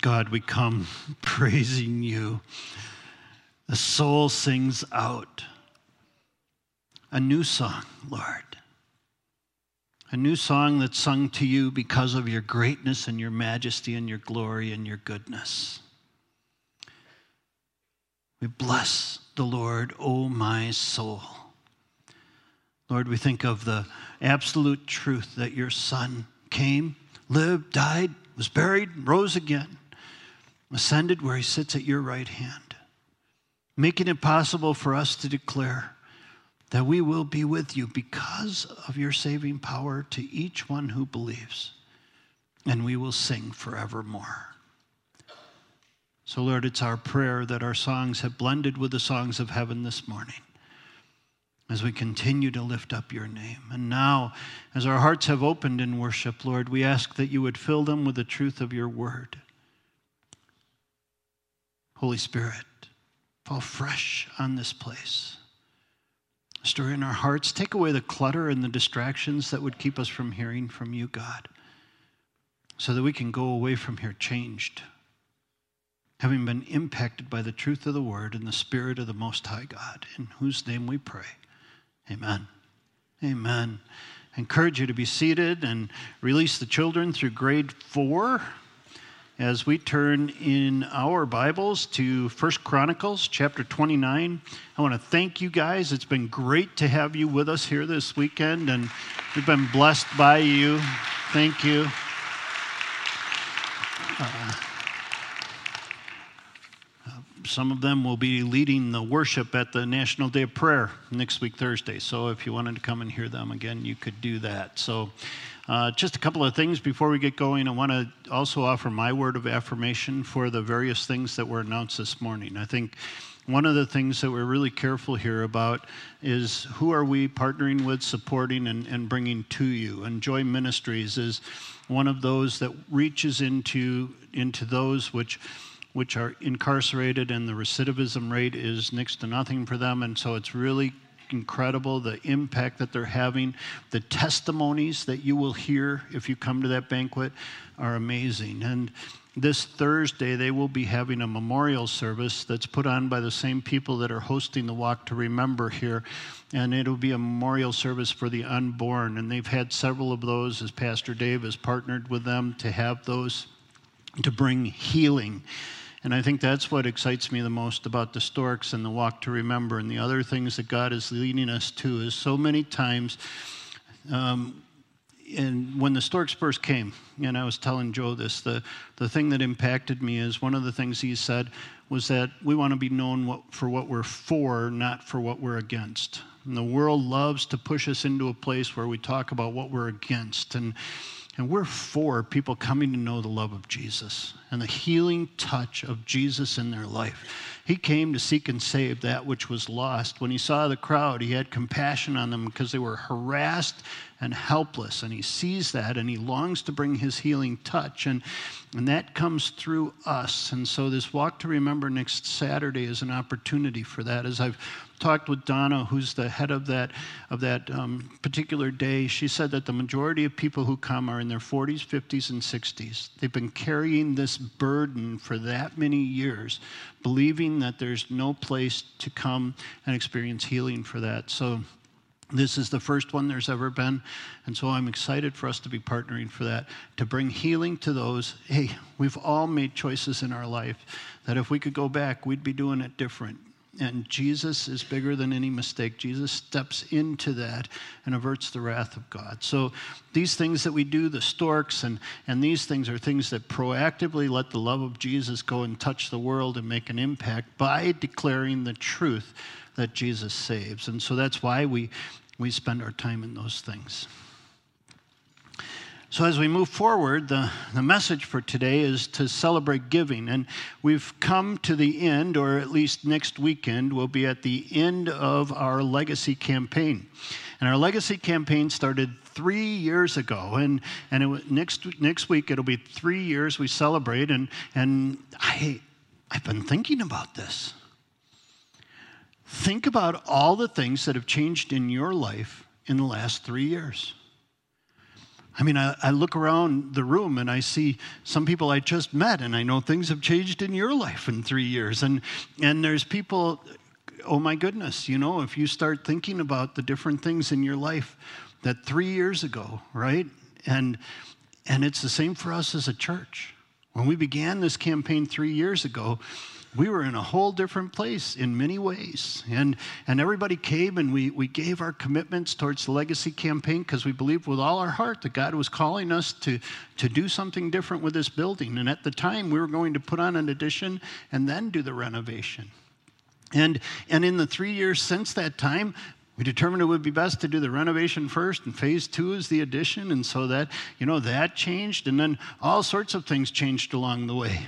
God, we come praising you. The soul sings out a new song, Lord. A new song that's sung to you because of your greatness and your majesty and your glory and your goodness. We bless the Lord, O oh my soul. Lord, we think of the absolute truth that your Son came, lived, died, was buried, rose again, ascended where he sits at your right hand, making it possible for us to declare that we will be with you because of your saving power to each one who believes, and we will sing forevermore. So, Lord, it's our prayer that our songs have blended with the songs of heaven this morning as we continue to lift up your name. And now, as our hearts have opened in worship, Lord, we ask that you would fill them with the truth of your word. Holy Spirit, fall fresh on this place. Stir in our hearts. Take away the clutter and the distractions that would keep us from hearing from you, God, so that we can go away from here changed, having been impacted by the truth of the word and the spirit of the Most High God, in whose name we pray. Amen. Amen. I encourage you to be seated and release the children through grade four as we turn in our Bibles to First Chronicles chapter 29. I want to thank you guys. It's been great to have you with us here this weekend, and we've been blessed by you. Thank you. Some of them will be leading the worship at the National Day of Prayer next week, Thursday. So if you wanted to come and hear them again, you could do that. So, uh, just a couple of things before we get going. I want to also offer my word of affirmation for the various things that were announced this morning. I think one of the things that we're really careful here about is who are we partnering with, supporting, and, and bringing to you. And Joy Ministries is one of those that reaches into, into those which which are incarcerated, and the recidivism rate is next to nothing for them. And so it's really incredible the impact that they're having. The testimonies that you will hear if you come to that banquet are amazing. And this Thursday, they will be having a memorial service that's put on by the same people that are hosting the Walk to Remember here. And it'll be a memorial service for the unborn. And they've had several of those as Pastor Dave has partnered with them to have those to bring healing and I think that's what excites me the most about the Storks and the Walk to Remember and the other things that God is leading us to is so many times. Um, and when the Storks first came, and I was telling Joe this, the, the thing that impacted me is one of the things he said was that we want to be known what, for what we're for, not for what we're against. And the world loves to push us into a place where we talk about what we're against. And and we're for people coming to know the love of Jesus and the healing touch of Jesus in their life. He came to seek and save that which was lost. When he saw the crowd, he had compassion on them because they were harassed and helpless. And he sees that and he longs to bring his healing touch. And, and that comes through us. And so, this Walk to Remember next Saturday is an opportunity for that. As I've talked with Donna, who's the head of that, of that um, particular day, she said that the majority of people who come are in their 40s, 50s, and 60s. They've been carrying this burden for that many years, believing that there's no place to come and experience healing for that. So, this is the first one there's ever been. And so I'm excited for us to be partnering for that, to bring healing to those. Hey, we've all made choices in our life that if we could go back, we'd be doing it different. And Jesus is bigger than any mistake. Jesus steps into that and averts the wrath of God. So these things that we do, the storks, and, and these things are things that proactively let the love of Jesus go and touch the world and make an impact by declaring the truth that Jesus saves. And so that's why we, we spend our time in those things. So, as we move forward, the, the message for today is to celebrate giving. And we've come to the end, or at least next weekend, we'll be at the end of our legacy campaign. And our legacy campaign started three years ago. And, and it, next, next week, it'll be three years we celebrate. And, and I, I've been thinking about this. Think about all the things that have changed in your life in the last three years. I mean, I, I, look around the room and I see some people I just met, and I know things have changed in your life in three years. And, and there's people, oh my goodness, you know, if you start thinking about the different things in your life that three years ago, right? And, and it's the same for us as a church. When we began this campaign three years ago, we were in a whole different place in many ways. And, and everybody came and we, we gave our commitments towards the legacy campaign because we believed with all our heart that God was calling us to, to do something different with this building. And at the time, we were going to put on an addition and then do the renovation. And, and in the three years since that time, we determined it would be best to do the renovation first, and phase two is the addition. And so that, you know, that changed. And then all sorts of things changed along the way.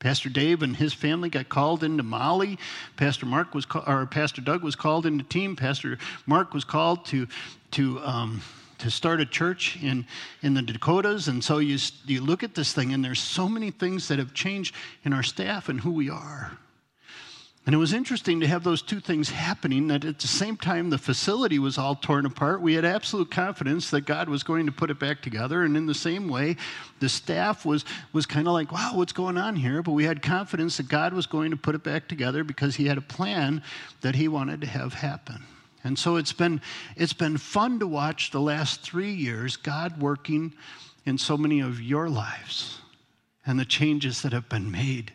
Pastor Dave and his family got called into Mali. Pastor Mark was, or Pastor Doug was called into team. Pastor Mark was called to to um, to start a church in in the Dakotas. And so you you look at this thing, and there's so many things that have changed in our staff and who we are. And it was interesting to have those two things happening that at the same time the facility was all torn apart. We had absolute confidence that God was going to put it back together. And in the same way, the staff was, was kind of like, wow, what's going on here? But we had confidence that God was going to put it back together because He had a plan that He wanted to have happen. And so it's been, it's been fun to watch the last three years God working in so many of your lives and the changes that have been made.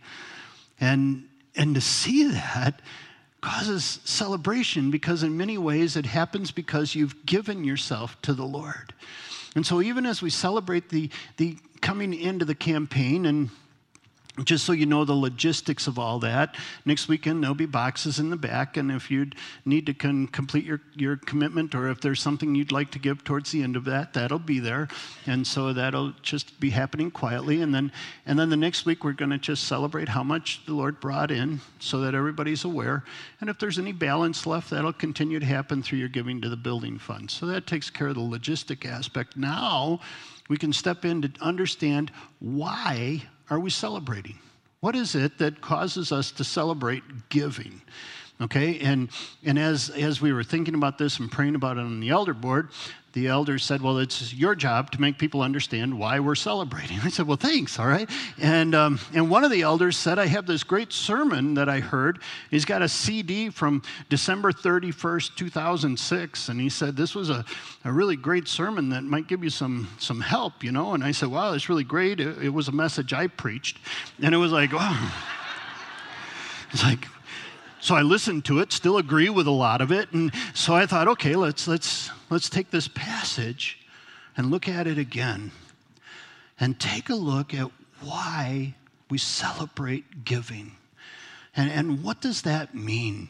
And and to see that causes celebration because, in many ways, it happens because you've given yourself to the Lord. And so, even as we celebrate the, the coming into the campaign and just so you know the logistics of all that, next weekend there'll be boxes in the back, and if you need to complete your, your commitment or if there's something you'd like to give towards the end of that, that'll be there. And so that'll just be happening quietly. And then, and then the next week, we're going to just celebrate how much the Lord brought in so that everybody's aware. And if there's any balance left, that'll continue to happen through your giving to the building fund. So that takes care of the logistic aspect. Now, we can step in to understand why are we celebrating? What is it that causes us to celebrate giving? Okay, and, and as, as we were thinking about this and praying about it on the elder board, the elders said, Well, it's your job to make people understand why we're celebrating. I said, Well, thanks, all right. And, um, and one of the elders said, I have this great sermon that I heard. He's got a CD from December 31st, 2006. And he said, This was a, a really great sermon that might give you some, some help, you know. And I said, Wow, it's really great. It, it was a message I preached. And it was like, Wow. It's like, so I listened to it, still agree with a lot of it, and so I thought, okay, let's let's let's take this passage and look at it again and take a look at why we celebrate giving. And, and what does that mean?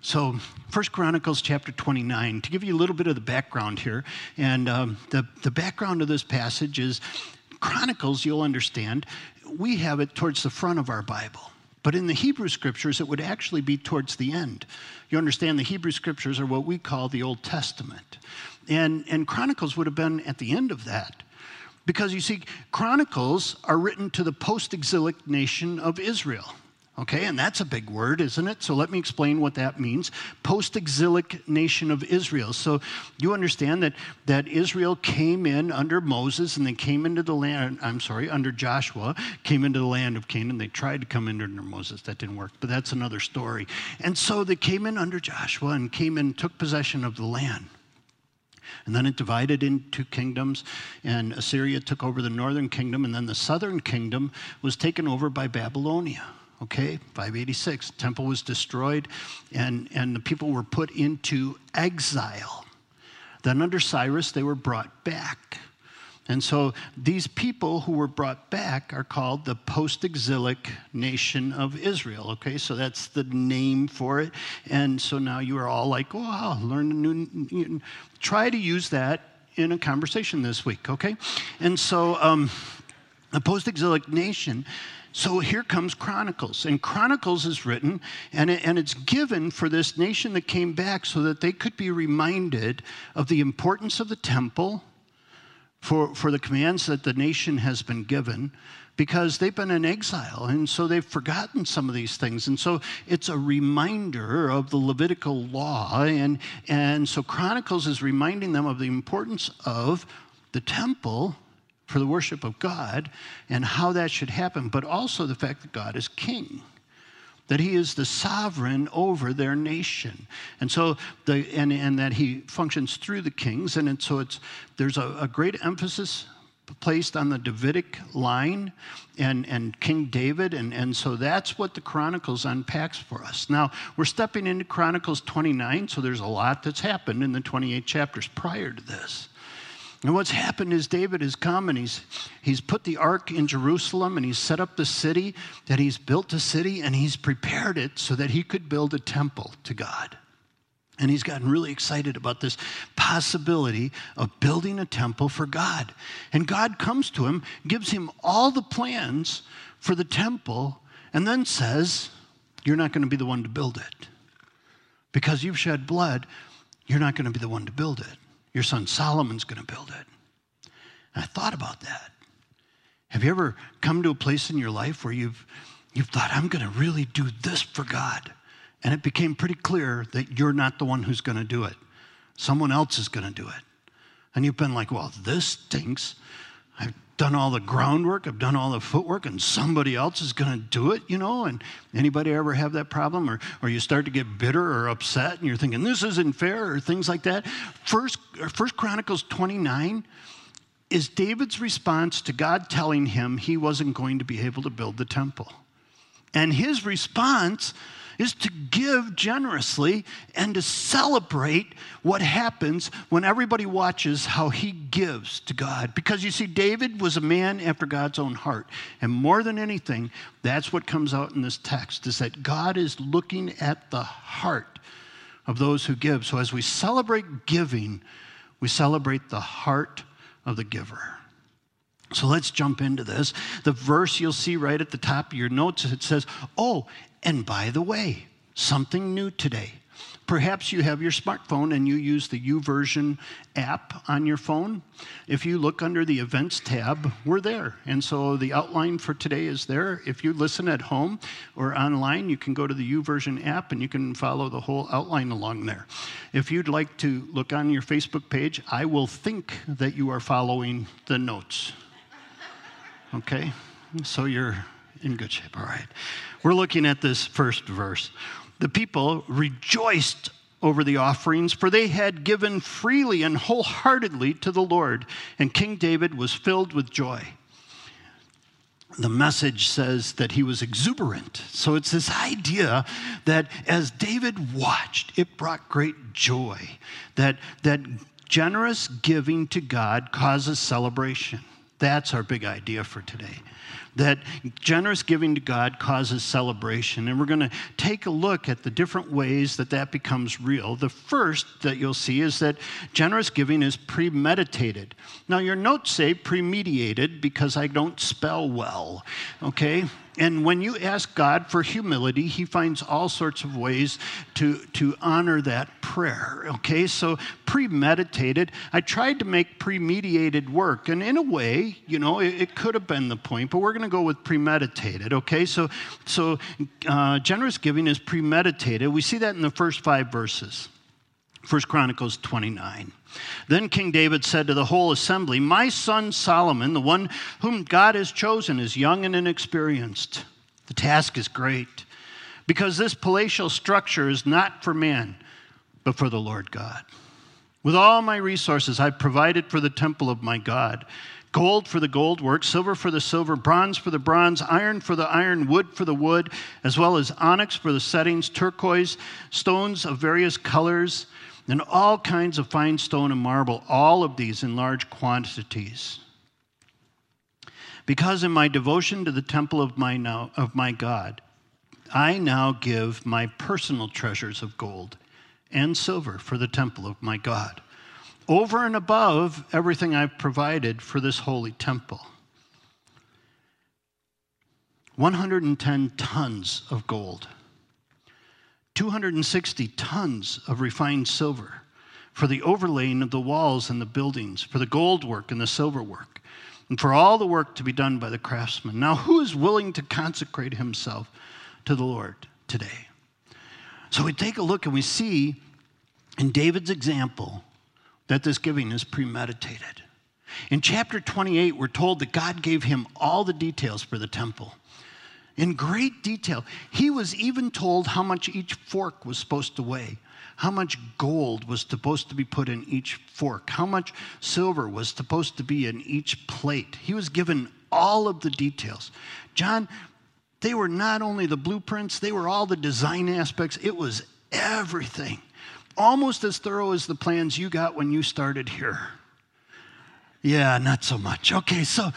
So, First Chronicles chapter 29, to give you a little bit of the background here, and um, the, the background of this passage is Chronicles, you'll understand, we have it towards the front of our Bible. But in the Hebrew scriptures, it would actually be towards the end. You understand the Hebrew scriptures are what we call the Old Testament. And, and Chronicles would have been at the end of that. Because you see, Chronicles are written to the post exilic nation of Israel. Okay, and that's a big word, isn't it? So let me explain what that means. Post exilic nation of Israel. So you understand that, that Israel came in under Moses and they came into the land, I'm sorry, under Joshua, came into the land of Canaan. They tried to come in under Moses. That didn't work, but that's another story. And so they came in under Joshua and came in, took possession of the land. And then it divided into kingdoms, and Assyria took over the northern kingdom, and then the southern kingdom was taken over by Babylonia okay 586 temple was destroyed and, and the people were put into exile then under cyrus they were brought back and so these people who were brought back are called the post exilic nation of Israel. Okay, so that's the name for it. And so now you are all like, wow, learn a new, try to use that in a conversation this week, okay? And so um, the post exilic nation so here comes Chronicles. And Chronicles is written, and, and it's given for this nation that came back so that they could be reminded of the importance of the temple, for, for the commands that the nation has been given, because they've been in exile. And so they've forgotten some of these things. And so it's a reminder of the Levitical law. And, and so Chronicles is reminding them of the importance of the temple for the worship of God and how that should happen, but also the fact that God is king that he is the sovereign over their nation and so the and, and that he functions through the kings and, and so it's there's a, a great emphasis placed on the Davidic line and, and King David. And, and so that's what the Chronicles unpacks for us. Now, we're stepping into Chronicles 29, so there's a lot that's happened in the 28 chapters prior to this. And what's happened is David has come and he's, he's put the ark in Jerusalem and he's set up the city, that he's built a city and he's prepared it so that he could build a temple to God. And he's gotten really excited about this possibility of building a temple for God. And God comes to him, gives him all the plans for the temple, and then says, You're not going to be the one to build it. Because you've shed blood, you're not going to be the one to build it. Your son Solomon's going to build it. And I thought about that. Have you ever come to a place in your life where you've, you've thought, I'm going to really do this for God? And it became pretty clear that you're not the one who's going to do it. Someone else is going to do it. And you've been like, well, this stinks. Done all the groundwork, I've done all the footwork, and somebody else is going to do it, you know? And anybody ever have that problem? Or, or you start to get bitter or upset and you're thinking, this isn't fair, or things like that. First, uh, First Chronicles 29 is David's response to God telling him he wasn't going to be able to build the temple. And his response is to give generously and to celebrate what happens when everybody watches how he gives to God. Because you see, David was a man after God's own heart. And more than anything, that's what comes out in this text is that God is looking at the heart of those who give. So as we celebrate giving, we celebrate the heart of the giver. So let's jump into this. The verse you'll see right at the top of your notes, it says, Oh, and by the way, something new today. Perhaps you have your smartphone and you use the YouVersion app on your phone. If you look under the events tab, we're there. And so the outline for today is there. If you listen at home or online, you can go to the YouVersion app and you can follow the whole outline along there. If you'd like to look on your Facebook page, I will think that you are following the notes. Okay? So you're in good shape. All right. We're looking at this first verse. The people rejoiced over the offerings, for they had given freely and wholeheartedly to the Lord, and King David was filled with joy. The message says that he was exuberant. So it's this idea that as David watched, it brought great joy. That, that generous giving to God causes celebration. That's our big idea for today that generous giving to God causes celebration. And we're going to take a look at the different ways that that becomes real. The first that you'll see is that generous giving is premeditated. Now, your notes say premediated because I don't spell well, okay? And when you ask God for humility, He finds all sorts of ways to, to honor that prayer. Okay, so premeditated, I tried to make premediated work. And in a way, you know, it, it could have been the point, but we're going to go with premeditated. Okay, so, so uh, generous giving is premeditated. We see that in the first five verses. First Chronicles 29. Then King David said to the whole assembly, My son Solomon, the one whom God has chosen, is young and inexperienced. The task is great, because this palatial structure is not for man, but for the Lord God. With all my resources, I've provided for the temple of my God gold for the gold work, silver for the silver, bronze for the bronze, iron for the iron, wood for the wood, as well as onyx for the settings, turquoise, stones of various colors and all kinds of fine stone and marble, all of these in large quantities. Because in my devotion to the temple of my, now, of my God, I now give my personal treasures of gold and silver for the temple of my God, over and above everything I've provided for this holy temple. 110 tons of gold 260 tons of refined silver for the overlaying of the walls and the buildings, for the gold work and the silver work, and for all the work to be done by the craftsmen. Now, who is willing to consecrate himself to the Lord today? So we take a look and we see in David's example that this giving is premeditated. In chapter 28, we're told that God gave him all the details for the temple. In great detail. He was even told how much each fork was supposed to weigh, how much gold was supposed to be put in each fork, how much silver was supposed to be in each plate. He was given all of the details. John, they were not only the blueprints, they were all the design aspects. It was everything. Almost as thorough as the plans you got when you started here. Yeah, not so much. Okay, so,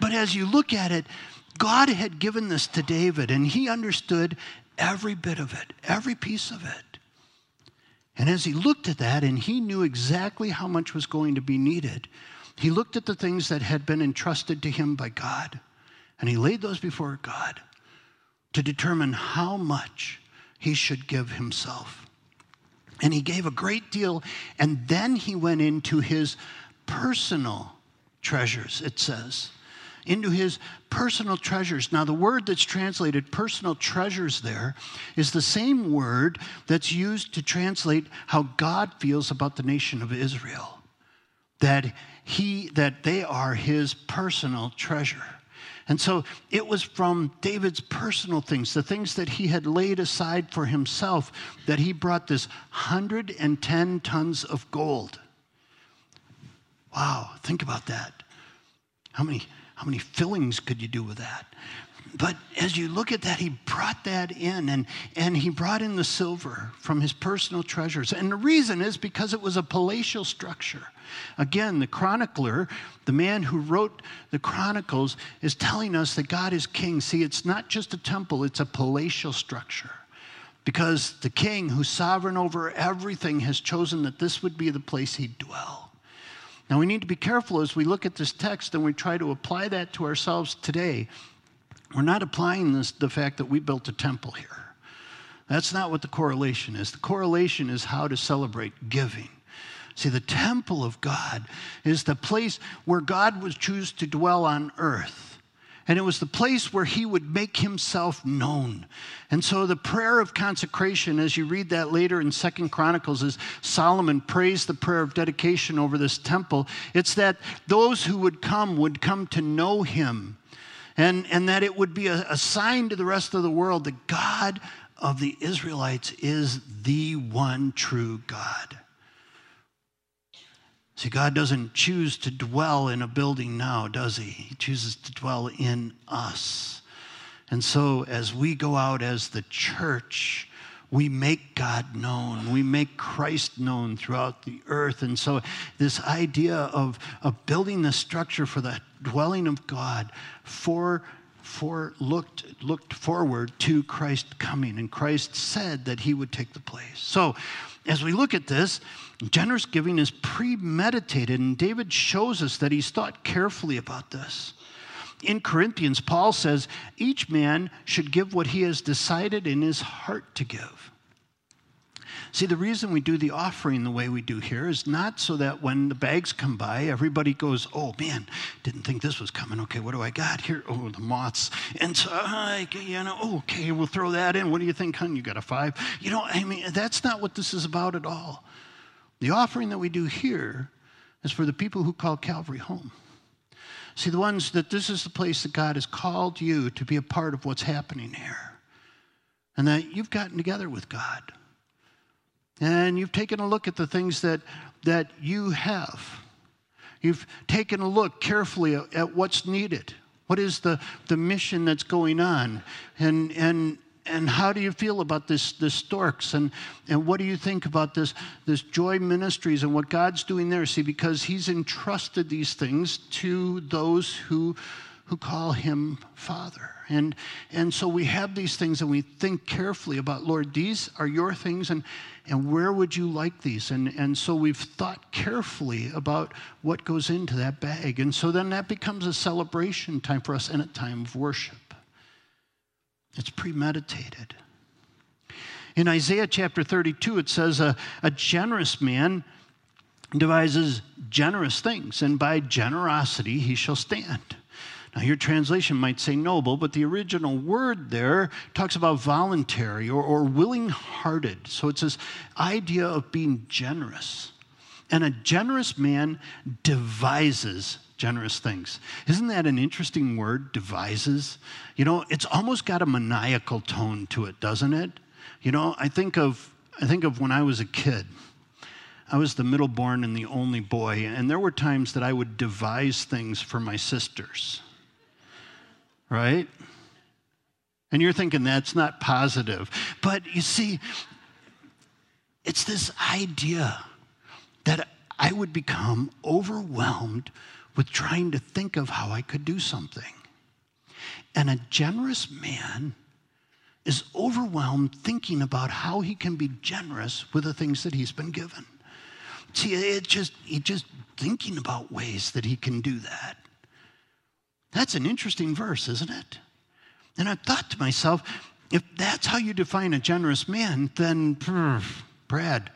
but as you look at it, God had given this to David, and he understood every bit of it, every piece of it. And as he looked at that, and he knew exactly how much was going to be needed, he looked at the things that had been entrusted to him by God, and he laid those before God to determine how much he should give himself. And he gave a great deal, and then he went into his personal treasures, it says. Into his personal treasures. Now, the word that's translated personal treasures there is the same word that's used to translate how God feels about the nation of Israel. That he that they are his personal treasure. And so it was from David's personal things, the things that he had laid aside for himself, that he brought this 110 tons of gold. Wow, think about that. How many, how many fillings could you do with that? But as you look at that, he brought that in and, and he brought in the silver from his personal treasures. And the reason is because it was a palatial structure. Again, the chronicler, the man who wrote the Chronicles, is telling us that God is king. See, it's not just a temple, it's a palatial structure. Because the king, who's sovereign over everything, has chosen that this would be the place he'd dwell. Now, we need to be careful as we look at this text and we try to apply that to ourselves today. We're not applying this the fact that we built a temple here. That's not what the correlation is. The correlation is how to celebrate giving. See, the temple of God is the place where God would choose to dwell on earth. And it was the place where he would make himself known. And so the prayer of consecration, as you read that later in Second Chronicles, as Solomon prays the prayer of dedication over this temple, it's that those who would come would come to know him and, and that it would be a, a sign to the rest of the world that God of the Israelites is the one true God. See, God doesn't choose to dwell in a building now, does He? He chooses to dwell in us. And so, as we go out as the church, we make God known. We make Christ known throughout the earth. And so, this idea of, of building the structure for the dwelling of God for, for looked, looked forward to Christ coming. And Christ said that he would take the place. So, as we look at this, generous giving is premeditated, and David shows us that he's thought carefully about this in Corinthians, Paul says each man should give what he has decided in his heart to give. See, the reason we do the offering the way we do here is not so that when the bags come by, everybody goes, oh man, didn't think this was coming. Okay, what do I got here? Oh, the moths. And so, uh, you know, okay, we'll throw that in. What do you think, hun? You got a five? You know, I mean, that's not what this is about at all. The offering that we do here is for the people who call Calvary home. See, the ones that this is the place that God has called you to be a part of what's happening here. And that you've gotten together with God. And you've taken a look at the things that, that you have. You've taken a look carefully at what's needed. What is the, the mission that's going on? And, and, and how do you feel about this, this storks? And, and what do you think about this, this joy ministries and what god's doing there? See because he's entrusted these things to those who who call him father. And and so we have these things and we think carefully about lord these are your things and and where would you like these? And and so we've thought carefully about what goes into that bag. And so then that becomes a celebration time for us and a time of worship it's premeditated. In Isaiah chapter 32, it says, A, a generous man devises generous things, and by generosity he shall stand. Now, your translation might say noble, but the original word there talks about voluntary or, or willing hearted. So it's this idea of being generous. And a generous man devises generous things. Isn't that an interesting word, devises? You know, it's almost got a maniacal tone to it, doesn't it? You know, I think of I think of when I was a kid. I was the middle born and the only boy, and there were times that I would devise things for my sisters. Right? And you're thinking that's not positive. But you see, it's this idea that I would become overwhelmed with trying to think of how I could do something. And a generous man is overwhelmed thinking about how he can be generous with the things that he's been given. See, it just he just thinking about ways that he can do that. That's an interesting verse, isn't it? And I thought to myself, if that's how you define a generous man, then Brad,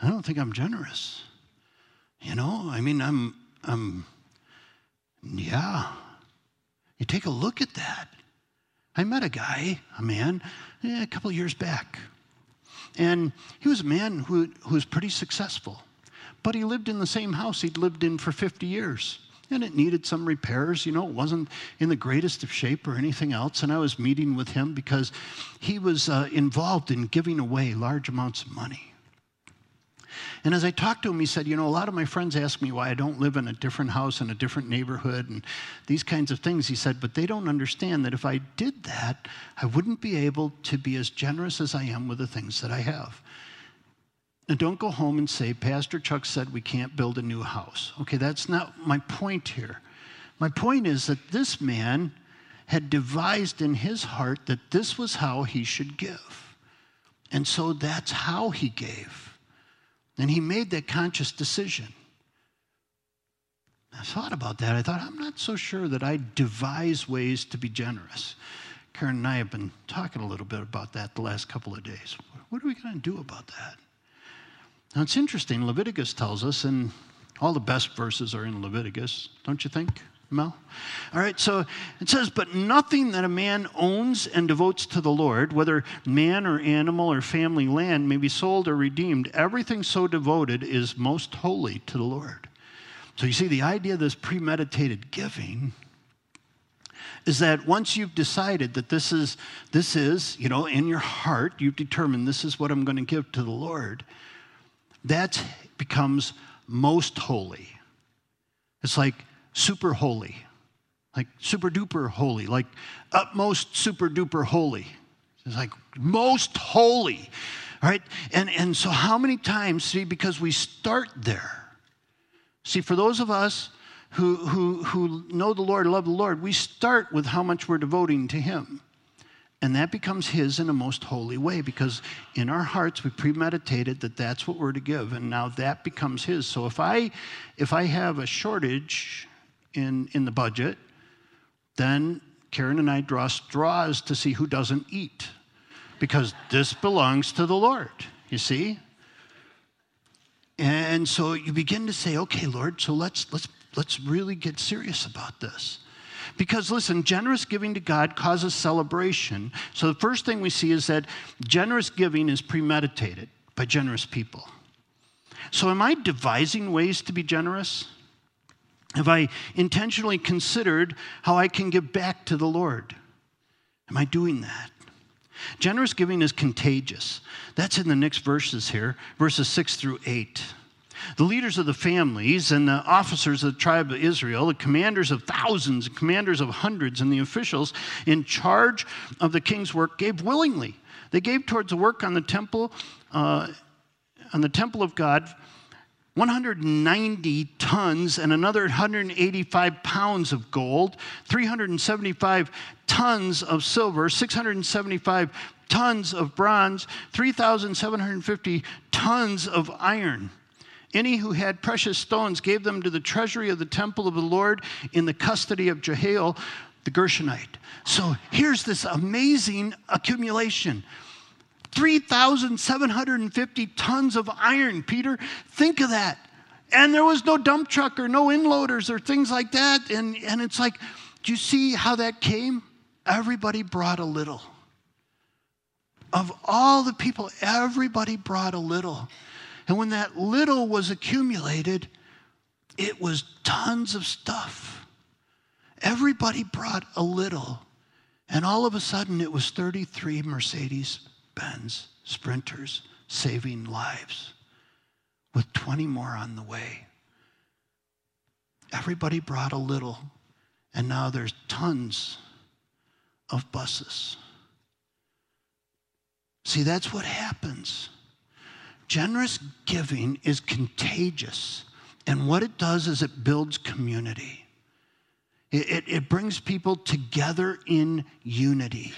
I don't think I'm generous. You know, I mean, I'm, I'm, yeah. You take a look at that. I met a guy, a man, a couple years back. And he was a man who, who was pretty successful. But he lived in the same house he'd lived in for 50 years. And it needed some repairs. You know, it wasn't in the greatest of shape or anything else. And I was meeting with him because he was uh, involved in giving away large amounts of money. And as I talked to him, he said, You know, a lot of my friends ask me why I don't live in a different house in a different neighborhood and these kinds of things. He said, But they don't understand that if I did that, I wouldn't be able to be as generous as I am with the things that I have. Now, don't go home and say, Pastor Chuck said we can't build a new house. Okay, that's not my point here. My point is that this man had devised in his heart that this was how he should give. And so that's how he gave. And he made that conscious decision. I thought about that. I thought, I'm not so sure that I devise ways to be generous. Karen and I have been talking a little bit about that the last couple of days. What are we going to do about that? Now, it's interesting. Leviticus tells us, and all the best verses are in Leviticus, don't you think? Mel? All right, so it says, But nothing that a man owns and devotes to the Lord, whether man or animal or family land, may be sold or redeemed. Everything so devoted is most holy to the Lord. So you see, the idea of this premeditated giving is that once you've decided that this is, this is, you know, in your heart, you've determined this is what I'm going to give to the Lord, that becomes most holy. It's like super holy, like super duper holy, like utmost super duper holy. It's like most holy, right? And, and so, how many times, see, because we start there. See, for those of us who, who, who know the Lord, love the Lord, we start with how much we're devoting to Him. And that becomes His in a most holy way because in our hearts we premeditated that that's what we're to give, and now that becomes His. So if I if I have a shortage in, in the budget, then Karen and I draw straws to see who doesn't eat because this belongs to the Lord, you see? And so you begin to say, okay, Lord, so let's, let's, let's really get serious about this. Because listen, generous giving to God causes celebration. So the first thing we see is that generous giving is premeditated by generous people. So am I devising ways to be generous? Have I intentionally considered how I can give back to the Lord? Am I doing that? Generous giving is contagious. That's in the next verses here, verses 6 through 8. The leaders of the families and the officers of the tribe of Israel, the commanders of thousands, and commanders of hundreds, and the officials in charge of the king's work gave willingly. They gave towards the work on the temple, uh, on the temple of God 190 tons and another 185 pounds of gold, 375 tons of silver, 675 tons of bronze, 3,750 tons of iron. Any who had precious stones gave them to the treasury of the temple of the Lord in the custody of Jehiel the Gershonite. So here's this amazing accumulation. 3,750 tons of iron, Peter. Think of that. And there was no dump truck or no inloaders or things like that. And, and it's like, do you see how that came? Everybody brought a little. Of all the people, everybody brought a little. And when that little was accumulated, it was tons of stuff. Everybody brought a little. And all of a sudden, it was 33 Mercedes Sprinters saving lives with 20 more on the way. Everybody brought a little, and now there's tons of buses. See, that's what happens. Generous giving is contagious, and what it does is it builds community. It, it, it brings people together in unity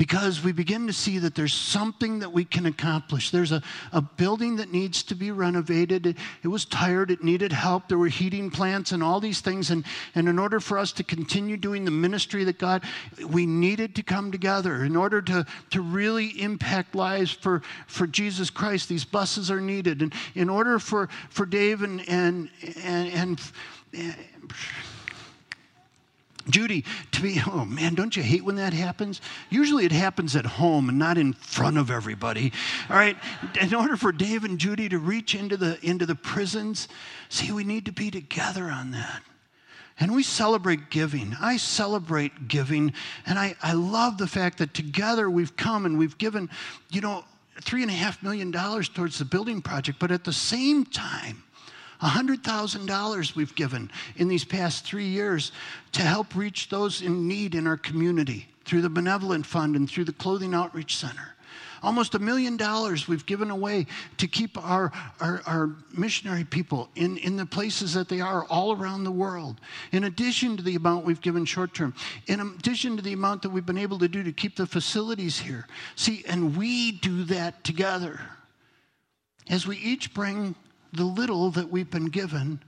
because we begin to see that there's something that we can accomplish. There's a, a building that needs to be renovated. It, it, was tired, it needed help. There were heating plants and all these things. And, and in order for us to continue doing the ministry that God, we needed to come together. In order to, to really impact lives for, for Jesus Christ, these buses are needed. And in order for, for Dave and, and, and, and, and Judy to be, oh man, don't you hate when that happens? Usually it happens at home and not in front of everybody. All right. In order for Dave and Judy to reach into the into the prisons, see, we need to be together on that. And we celebrate giving. I celebrate giving. And I, I love the fact that together we've come and we've given, you know, three and a half million dollars towards the building project. But at the same time, $100,000 we've given in these past three years to help reach those in need in our community through the Benevolent Fund and through the Clothing Outreach Center. Almost a million dollars we've given away to keep our, our, our, missionary people in, in the places that they are all around the world. In addition to the amount we've given short term, in addition to the amount that we've been able to do to keep the facilities here. See, and we do that together. As we each bring the little that we've been given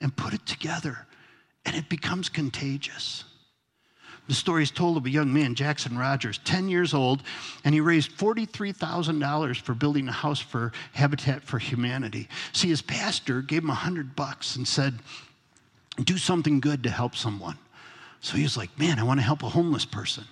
and put it together, and it becomes contagious. The story is told of a young man, Jackson Rogers, 10 years old, and he raised $43,000 for building a house for Habitat for Humanity. See, his pastor gave him 100 bucks and said, Do something good to help someone. So he was like, Man, I want to help a homeless person.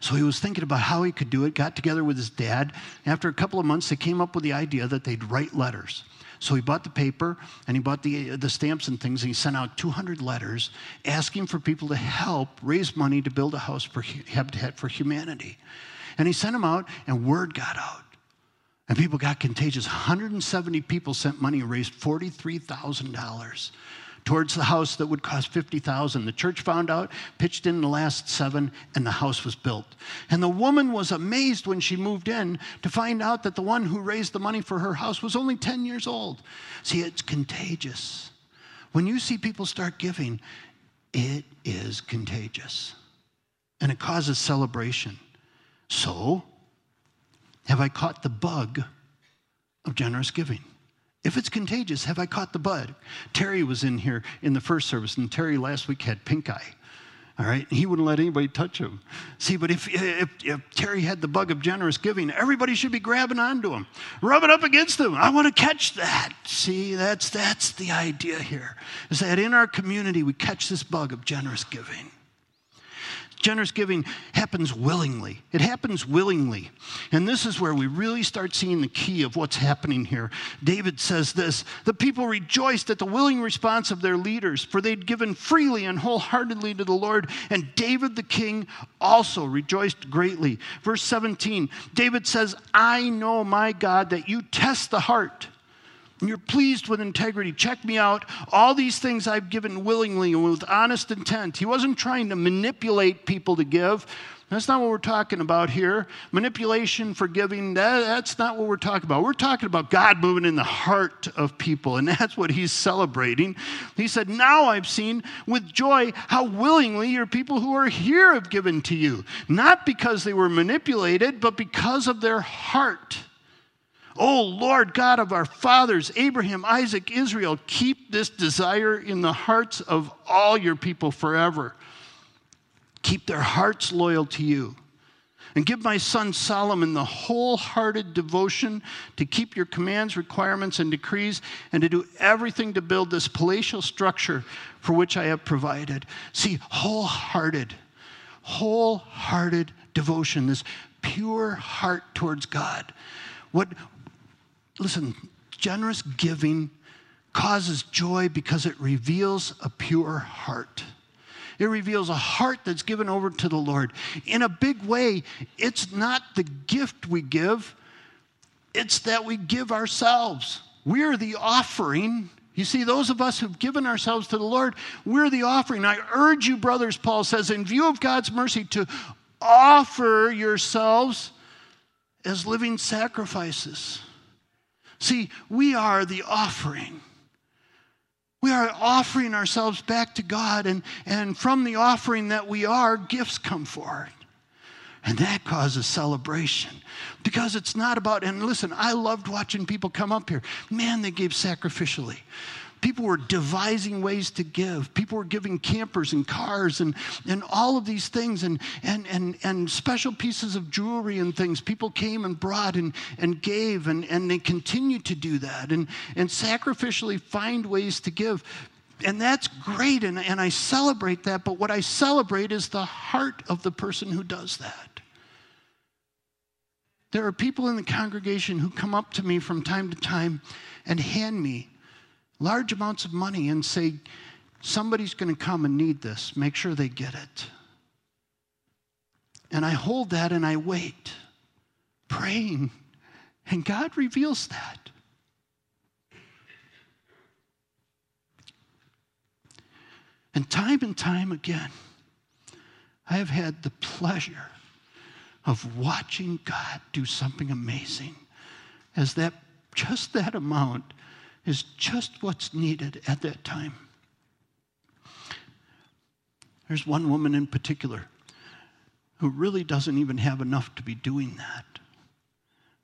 So he was thinking about how he could do it, got together with his dad. After a couple of months, they came up with the idea that they'd write letters. So he bought the paper and he bought the, the stamps and things, and he sent out 200 letters asking for people to help raise money to build a house for Habitat for Humanity. And he sent them out, and word got out. And people got contagious. 170 people sent money and raised $43,000 towards the house that would cost 50,000. The church found out, pitched in the last 7 and the house was built. And the woman was amazed when she moved in to find out that the one who raised the money for her house was only 10 years old. See, it's contagious. When you see people start giving, it is contagious. And it causes celebration. So, have I caught the bug of generous giving? If it's contagious, have I caught the bud? Terry was in here in the first service, and Terry last week had pink eye. All right, he wouldn't let anybody touch him. See, but if, if, if, Terry had the bug of generous giving, everybody should be grabbing onto him, rubbing up against him. I want to catch that. See, that's that's the idea here. Is that in our community we catch this bug of generous giving. Generous giving happens willingly. It happens willingly. And this is where we really start seeing the key of what's happening here. David says this The people rejoiced at the willing response of their leaders, for they'd given freely and wholeheartedly to the Lord. And David the king also rejoiced greatly. Verse 17 David says, I know, my God, that you test the heart and you're pleased with integrity. Check me out. All these things I've given willingly and with honest intent. He wasn't trying to manipulate people to give. That's not what we're talking about here. Manipulation, forgiving, that, that's not what we're talking about. We're talking about God moving in the heart of people, and that's what he's celebrating. He said, Now I've seen with joy how willingly your people who are here have given to you, not because they were manipulated, but because of their heart. Oh Lord God of our fathers, Abraham, Isaac, Israel, keep this desire in the hearts of all your people forever. Keep their hearts loyal to you. And give my son Solomon the wholehearted devotion to keep your commands, requirements, and decrees, and to do everything to build this palatial structure for which I have provided. See, wholehearted, wholehearted devotion, this pure heart towards God. What, listen, generous giving causes joy because it reveals a pure heart. It reveals a heart that's given over to the Lord. In a big way, it's not the gift we give, it's that we give ourselves. We're the offering. You see, those of us who've given ourselves to the Lord, we're the offering. I urge you, brothers, Paul says, in view of God's mercy, to offer yourselves as living sacrifices. See, we are the offering. We are offering ourselves back to God, and, and from the offering that we are, gifts come forth. And that causes celebration because it's not about, and listen, I loved watching people come up here. Man, they gave sacrificially. People were devising ways to give. People were giving campers and cars and, and all of these things and, and, and, and special pieces of jewelry and things. People came and brought and, and gave, and, and they continue to do that and, and sacrificially find ways to give. And that's great, and, and I celebrate that, but what I celebrate is the heart of the person who does that. There are people in the congregation who come up to me from time to time and hand me large amounts of money and say, somebody's going to come and need this. Make sure they get it. And I hold that and I wait, praying, and God reveals that. And time and time again, I have had the pleasure of watching God do something amazing as that just that amount is just what's needed at that time. There's one woman in particular who really doesn't even have enough to be doing that.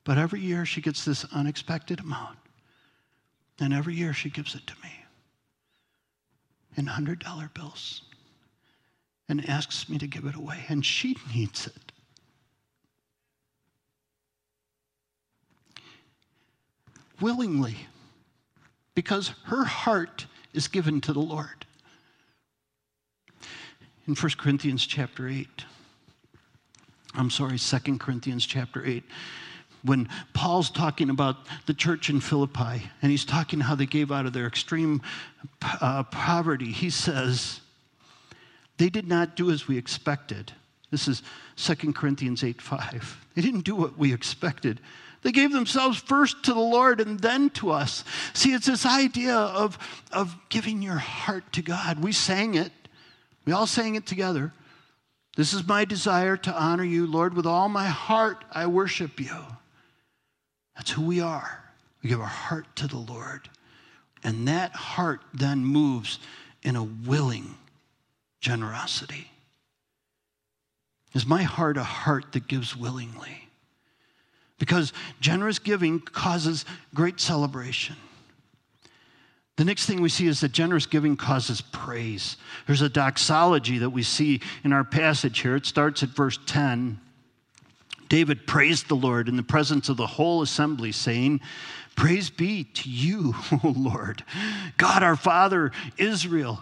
But every year she gets this unexpected amount. And every year she gives it to me in $100 bills and asks me to give it away. And she needs it. Willingly because her heart is given to the Lord. In 1 Corinthians chapter 8, I'm sorry, 2 Corinthians chapter 8, when Paul's talking about the church in Philippi and he's talking how they gave out of their extreme uh, poverty, he says, They did not do as we expected. This is 2 Corinthians 8 5. They didn't do what we expected. They gave themselves first to the Lord and then to us. See, it's this idea of, of giving your heart to God. We sang it, we all sang it together. This is my desire to honor you, Lord. With all my heart, I worship you. That's who we are. We give our heart to the Lord. And that heart then moves in a willing generosity. Is my heart a heart that gives willingly? Because generous giving causes great celebration. The next thing we see is that generous giving causes praise. There's a doxology that we see in our passage here. It starts at verse 10. David praised the Lord in the presence of the whole assembly, saying, Praise be to you, O Lord, God our Father, Israel.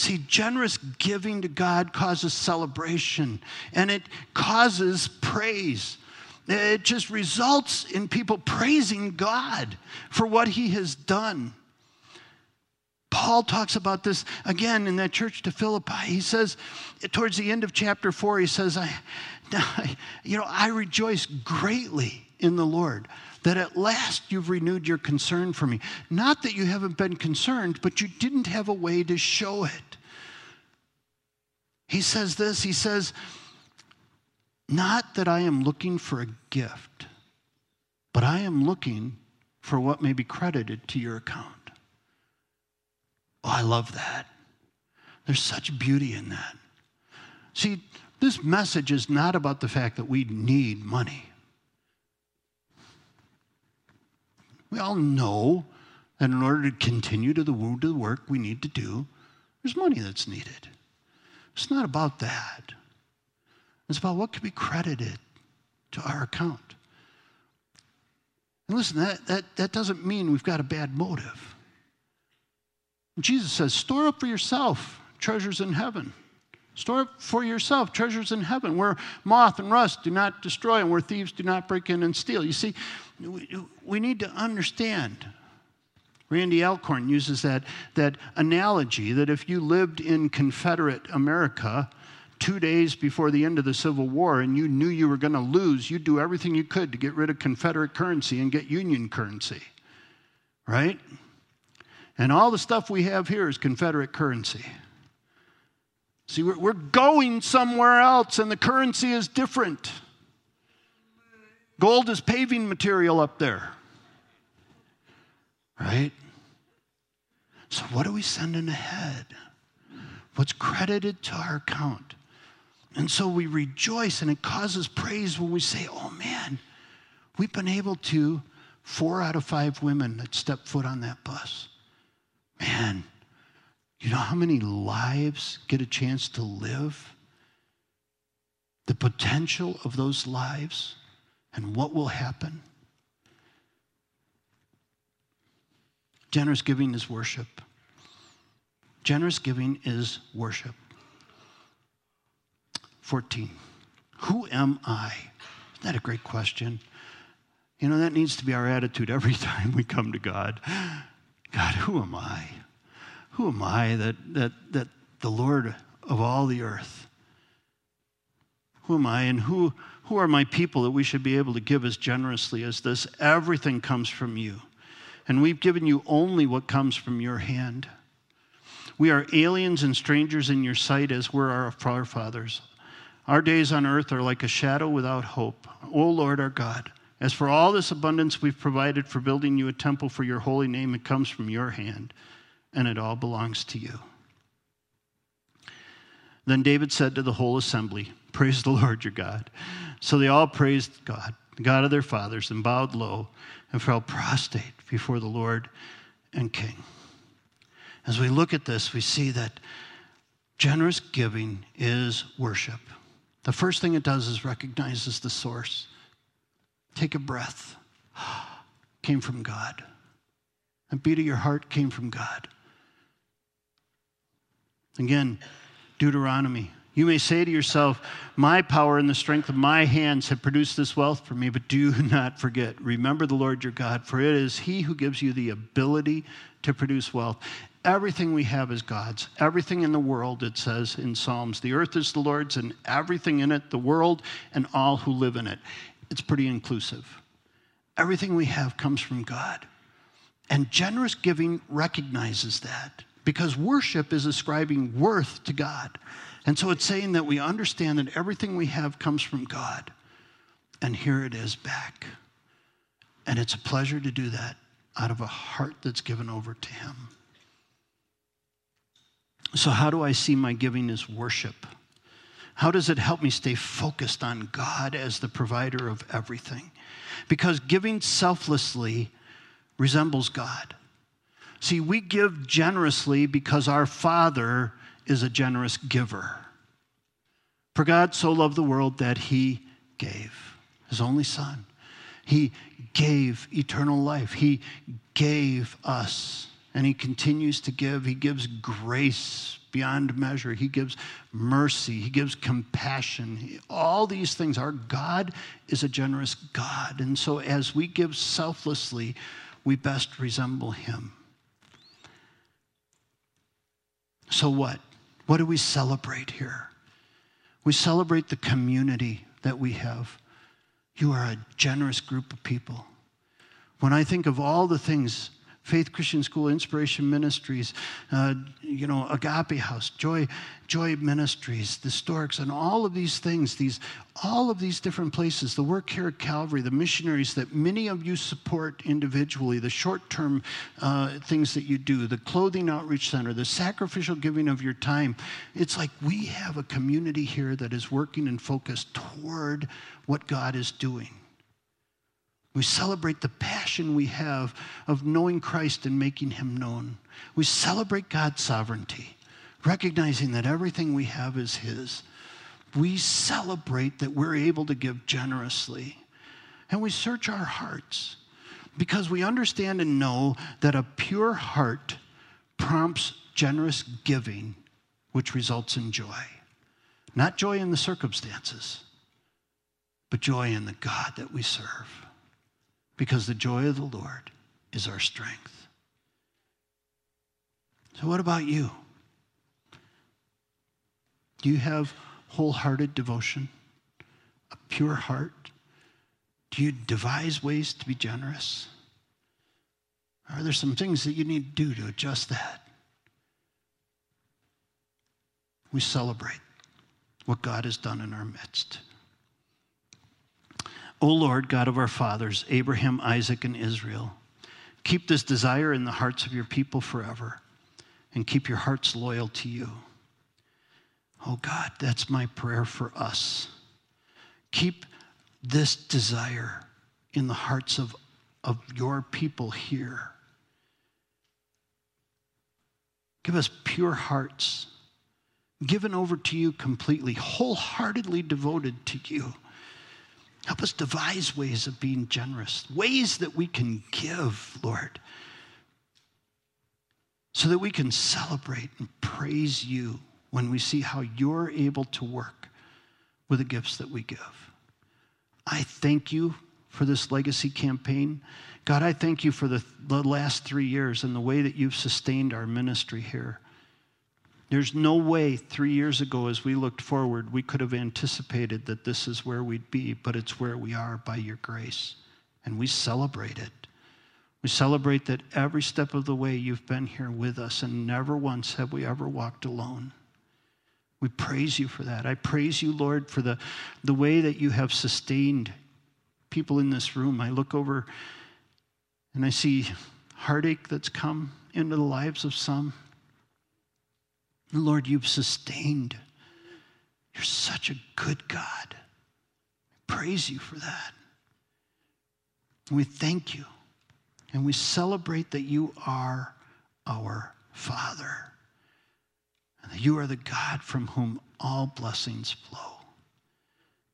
See, generous giving to God causes celebration and it causes praise. It just results in people praising God for what he has done. Paul talks about this again in that church to Philippi. He says, towards the end of chapter four, he says, I, you know, I rejoice greatly in the Lord that at last you've renewed your concern for me. Not that you haven't been concerned, but you didn't have a way to show it. He says this He says, Not that I am looking for a gift, but I am looking for what may be credited to your account. Oh, I love that. There's such beauty in that. See, this message is not about the fact that we need money. We all know that in order to continue to the, do the work we need to do, There's money that's needed. It's not about that. It's about what can be credited to our account. And listen, that, that, that doesn't mean we've got a bad motive. Jesus says, store up for yourself treasures in heaven. Store up for yourself treasures in heaven where moth and rust do not destroy and where thieves do not break in and steal. You see, we, we need to understand. Randy Alcorn uses that, that analogy that if you lived in Confederate America two days before the end of the Civil War and you knew you were going to lose, you'd do everything you could to get rid of Confederate currency and get Union currency, right? And all the stuff we have here is Confederate currency. See, we're, we're going somewhere else, and the currency is different. Gold is paving material up there. Right? So, what are we sending ahead? What's credited to our account? And so we rejoice, and it causes praise when we say, oh man, we've been able to, four out of five women that stepped foot on that bus. Man, you know how many lives get a chance to live? The potential of those lives and what will happen? Generous giving is worship. Generous giving is worship. 14. Who am I? Isn't that a great question? You know, that needs to be our attitude every time we come to God. God, who am I? Who am I that, that, that the Lord of all the earth? Who am I and who, who are my people that we should be able to give as generously as this? Everything comes from you. And we've given you only what comes from your hand. We are aliens and strangers in your sight as were our forefathers. Our days on earth are like a shadow without hope. O Lord our God, as for all this abundance we've provided for building you a temple for your holy name, it comes from your hand and it all belongs to you. Then David said to the whole assembly, Praise the Lord your God. So they all praised God, the God of their fathers, and bowed low and fell prostrate before the Lord and King. As we look at this, we see that generous giving is worship. The first thing it does is recognizes the source. Take a breath. Came from God. A beat of your heart came from God. Again, Deuteronomy. You may say to yourself, My power and the strength of my hands have produced this wealth for me, but do not forget, remember the Lord your God, for it is He who gives you the ability to produce wealth. Everything we have is God's. Everything in the world, it says in Psalms, the earth is the Lord's and everything in it, the world and all who live in it. It's pretty inclusive. Everything we have comes from God. And generous giving recognizes that because worship is ascribing worth to God. And so it's saying that we understand that everything we have comes from God. And here it is back. And it's a pleasure to do that out of a heart that's given over to Him. So, how do I see my giving as worship? How does it help me stay focused on God as the provider of everything? Because giving selflessly resembles God. See, we give generously because our Father is a generous giver. For God so loved the world that he gave his only Son. He gave eternal life. He gave us, and he continues to give. He gives grace beyond measure. He gives mercy. He gives compassion. All these things. Our God is a generous God. And so as we give selflessly, we best resemble him. So, what? What do we celebrate here? We celebrate the community that we have. You are a generous group of people. When I think of all the things Faith Christian School, Inspiration Ministries, uh, you know, Agape House, Joy, Joy Ministries, the Storks, and all of these things, these, all of these different places, the work here at Calvary, the missionaries that many of you support individually, the short-term uh, things that you do, the clothing outreach center, the sacrificial giving of your time. It's like we have a community here that is working and focused toward what God is doing. We celebrate the passion we have of knowing Christ and making him known. We celebrate God's sovereignty. recognizing that everything we have is His. We celebrate that we're able to give generously. And we search our hearts because we understand and know that a pure heart prompts generous giving, which results in joy. Not joy in the circumstances, but joy in the God that we serve. Because the joy of the Lord is our strength. So, what about you? Do you have wholehearted devotion, a pure heart? Do you devise ways to be generous? Are there some things that you need to do to adjust that? We celebrate what God has done in our midst. O Lord, God of our fathers, Abraham, Isaac, and Israel, keep this desire in the hearts of your people forever and keep your hearts loyal to you. Oh God, that's my prayer for us. Keep this desire in the hearts of, of your people here. Give us pure hearts, given over to you completely, wholeheartedly devoted to you. Help us devise ways of being generous, ways that we can give, Lord, so that we can celebrate and praise you when we see how you're able to work with the gifts that we give. I thank you for this legacy campaign. God, I thank you for the, the last three years and the way that you've sustained our ministry here. There's no way three years ago, as we looked forward, we could have anticipated that this is where we'd be, but it's where we are by your grace. And we celebrate it. We celebrate that every step of the way you've been here with us, and never once have we ever walked alone. We praise you for that. I praise you, Lord, for the, the way that you have sustained people in this room. I look over and I see heartache that's come into the lives of some. Lord, you've sustained. You're such a good God. I praise you for that. And we thank you. And we celebrate that you are our Father. And that you are the God from whom all blessings flow.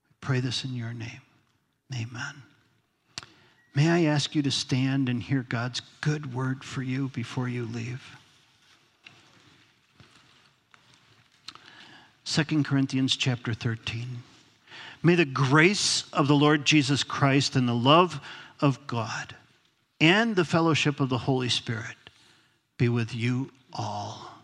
We pray this in your name. Amen. May I ask you to stand and hear God's good word for you before you leave? 2 Corinthians chapter 13. May the grace of the Lord Jesus Christ and the love of God and the fellowship of the Holy Spirit be with you all.